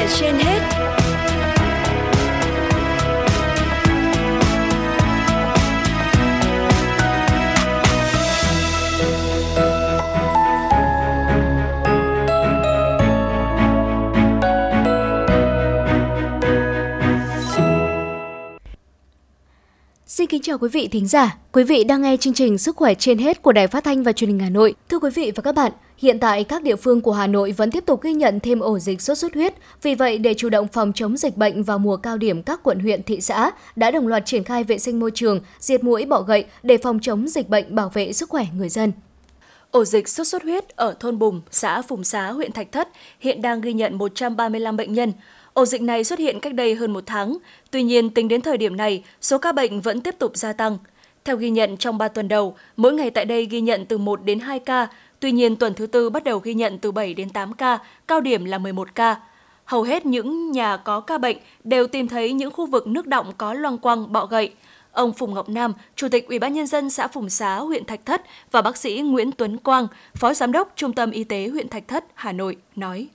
là trên hết. Xin kính chào quý vị thính giả. Quý vị đang nghe chương trình Sức khỏe trên hết của Đài Phát thanh và Truyền hình Hà Nội. Thưa quý vị và các bạn, hiện tại các địa phương của Hà Nội vẫn tiếp tục ghi nhận thêm ổ dịch sốt xuất huyết. Vì vậy, để chủ động phòng chống dịch bệnh vào mùa cao điểm, các quận huyện thị xã đã đồng loạt triển khai vệ sinh môi trường, diệt mũi bọ gậy để phòng chống dịch bệnh bảo vệ sức khỏe người dân. Ổ dịch sốt xuất huyết ở thôn Bùng, xã Phùng Xá, huyện Thạch Thất hiện đang ghi nhận 135 bệnh nhân. Ổ dịch này xuất hiện cách đây hơn một tháng, tuy nhiên tính đến thời điểm này, số ca bệnh vẫn tiếp tục gia tăng. Theo ghi nhận trong 3 tuần đầu, mỗi ngày tại đây ghi nhận từ 1 đến 2 ca, tuy nhiên tuần thứ tư bắt đầu ghi nhận từ 7 đến 8 ca, cao điểm là 11 ca. Hầu hết những nhà có ca bệnh đều tìm thấy những khu vực nước động có loang quăng, bọ gậy. Ông Phùng Ngọc Nam, Chủ tịch Ủy ban nhân dân xã Phùng Xá, huyện Thạch Thất và bác sĩ Nguyễn Tuấn Quang, Phó Giám đốc Trung tâm Y tế huyện Thạch Thất, Hà Nội nói.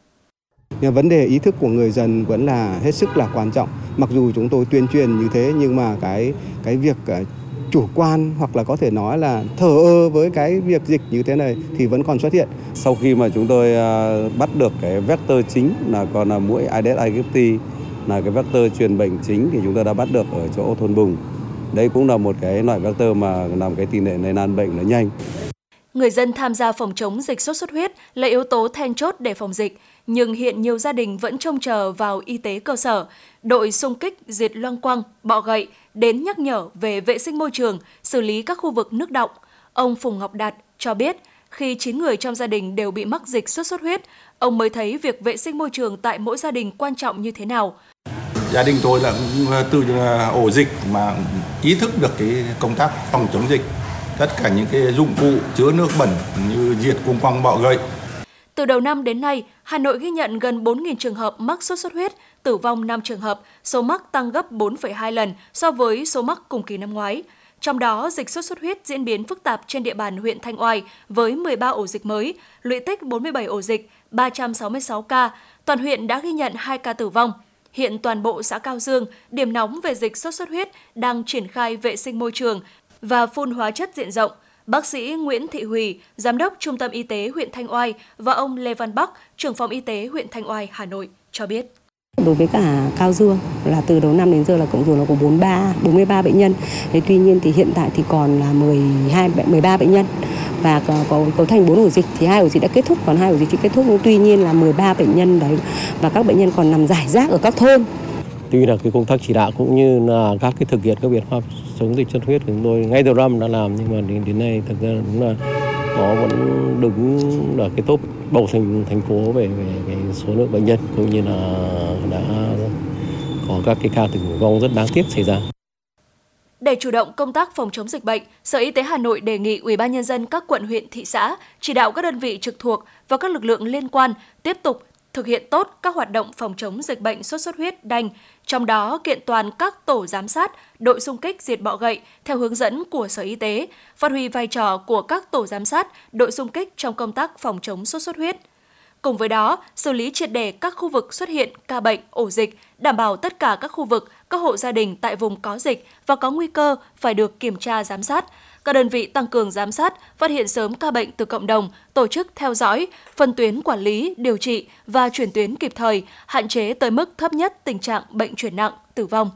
Nhưng vấn đề ý thức của người dân vẫn là hết sức là quan trọng. Mặc dù chúng tôi tuyên truyền như thế, nhưng mà cái cái việc ờ, chủ quan hoặc là có thể nói là thờ ơ với cái việc dịch như thế này thì vẫn còn xuất hiện. Sau khi mà chúng tôi ờ, bắt được cái vector chính là còn là mũi Aedes aegypti là cái vector truyền bệnh chính thì chúng ta đã bắt được ở chỗ thôn Bùng. Đây cũng là một cái loại vector mà làm cái tỷ lệ lây lan bệnh nó nhanh. Người dân tham gia phòng chống dịch sốt xuất huyết là yếu tố then chốt để phòng dịch, nhưng hiện nhiều gia đình vẫn trông chờ vào y tế cơ sở, đội xung kích diệt loang quăng, bọ gậy đến nhắc nhở về vệ sinh môi trường, xử lý các khu vực nước động. Ông Phùng Ngọc Đạt cho biết, khi 9 người trong gia đình đều bị mắc dịch sốt xuất huyết, ông mới thấy việc vệ sinh môi trường tại mỗi gia đình quan trọng như thế nào. Gia đình tôi là ờ, từ ờ, ổ dịch mà ý thức được cái công tác phòng chống dịch tất cả những cái dụng cụ chứa nước bẩn như diệt cung quăng bọ gậy. Từ đầu năm đến nay, Hà Nội ghi nhận gần 4.000 trường hợp mắc sốt xuất huyết, tử vong 5 trường hợp, số mắc tăng gấp 4,2 lần so với số mắc cùng kỳ năm ngoái. Trong đó, dịch sốt xuất huyết diễn biến phức tạp trên địa bàn huyện Thanh Oai với 13 ổ dịch mới, lũy tích 47 ổ dịch, 366 ca. Toàn huyện đã ghi nhận 2 ca tử vong. Hiện toàn bộ xã Cao Dương, điểm nóng về dịch sốt xuất huyết, đang triển khai vệ sinh môi trường và phun hóa chất diện rộng. Bác sĩ Nguyễn Thị Hùy, Giám đốc Trung tâm Y tế huyện Thanh Oai và ông Lê Văn Bắc, trưởng phòng y tế huyện Thanh Oai, Hà Nội cho biết. Đối với cả Cao Dương là từ đầu năm đến giờ là cộng dồn là có 43 43 bệnh nhân. Thế tuy nhiên thì hiện tại thì còn là 12 13 bệnh nhân và có, có cấu thành 4 ổ dịch thì hai ổ dịch đã kết thúc còn hai ổ dịch chưa kết thúc nhưng tuy nhiên là 13 bệnh nhân đấy và các bệnh nhân còn nằm giải rác ở các thôn tuy là cái công tác chỉ đạo cũng như là các cái thực hiện các biện pháp chống dịch xuất huyết của chúng tôi ngay từ năm đã làm nhưng mà đến đến nay thực ra đúng là nó vẫn đứng ở cái top đầu thành thành phố về về cái số lượng bệnh nhân cũng như là đã có các cái ca tử vong rất đáng tiếc xảy ra. Để chủ động công tác phòng chống dịch bệnh, Sở Y tế Hà Nội đề nghị Ủy ban nhân dân các quận huyện thị xã chỉ đạo các đơn vị trực thuộc và các lực lượng liên quan tiếp tục thực hiện tốt các hoạt động phòng chống dịch bệnh sốt xuất huyết đanh, trong đó kiện toàn các tổ giám sát, đội xung kích diệt bọ gậy theo hướng dẫn của Sở Y tế, phát huy vai trò của các tổ giám sát, đội xung kích trong công tác phòng chống sốt xuất huyết. Cùng với đó, xử lý triệt đề các khu vực xuất hiện ca bệnh, ổ dịch, đảm bảo tất cả các khu vực, các hộ gia đình tại vùng có dịch và có nguy cơ phải được kiểm tra giám sát, các đơn vị tăng cường giám sát, phát hiện sớm ca bệnh từ cộng đồng, tổ chức theo dõi, phân tuyến quản lý, điều trị và chuyển tuyến kịp thời, hạn chế tới mức thấp nhất tình trạng bệnh chuyển nặng, tử vong.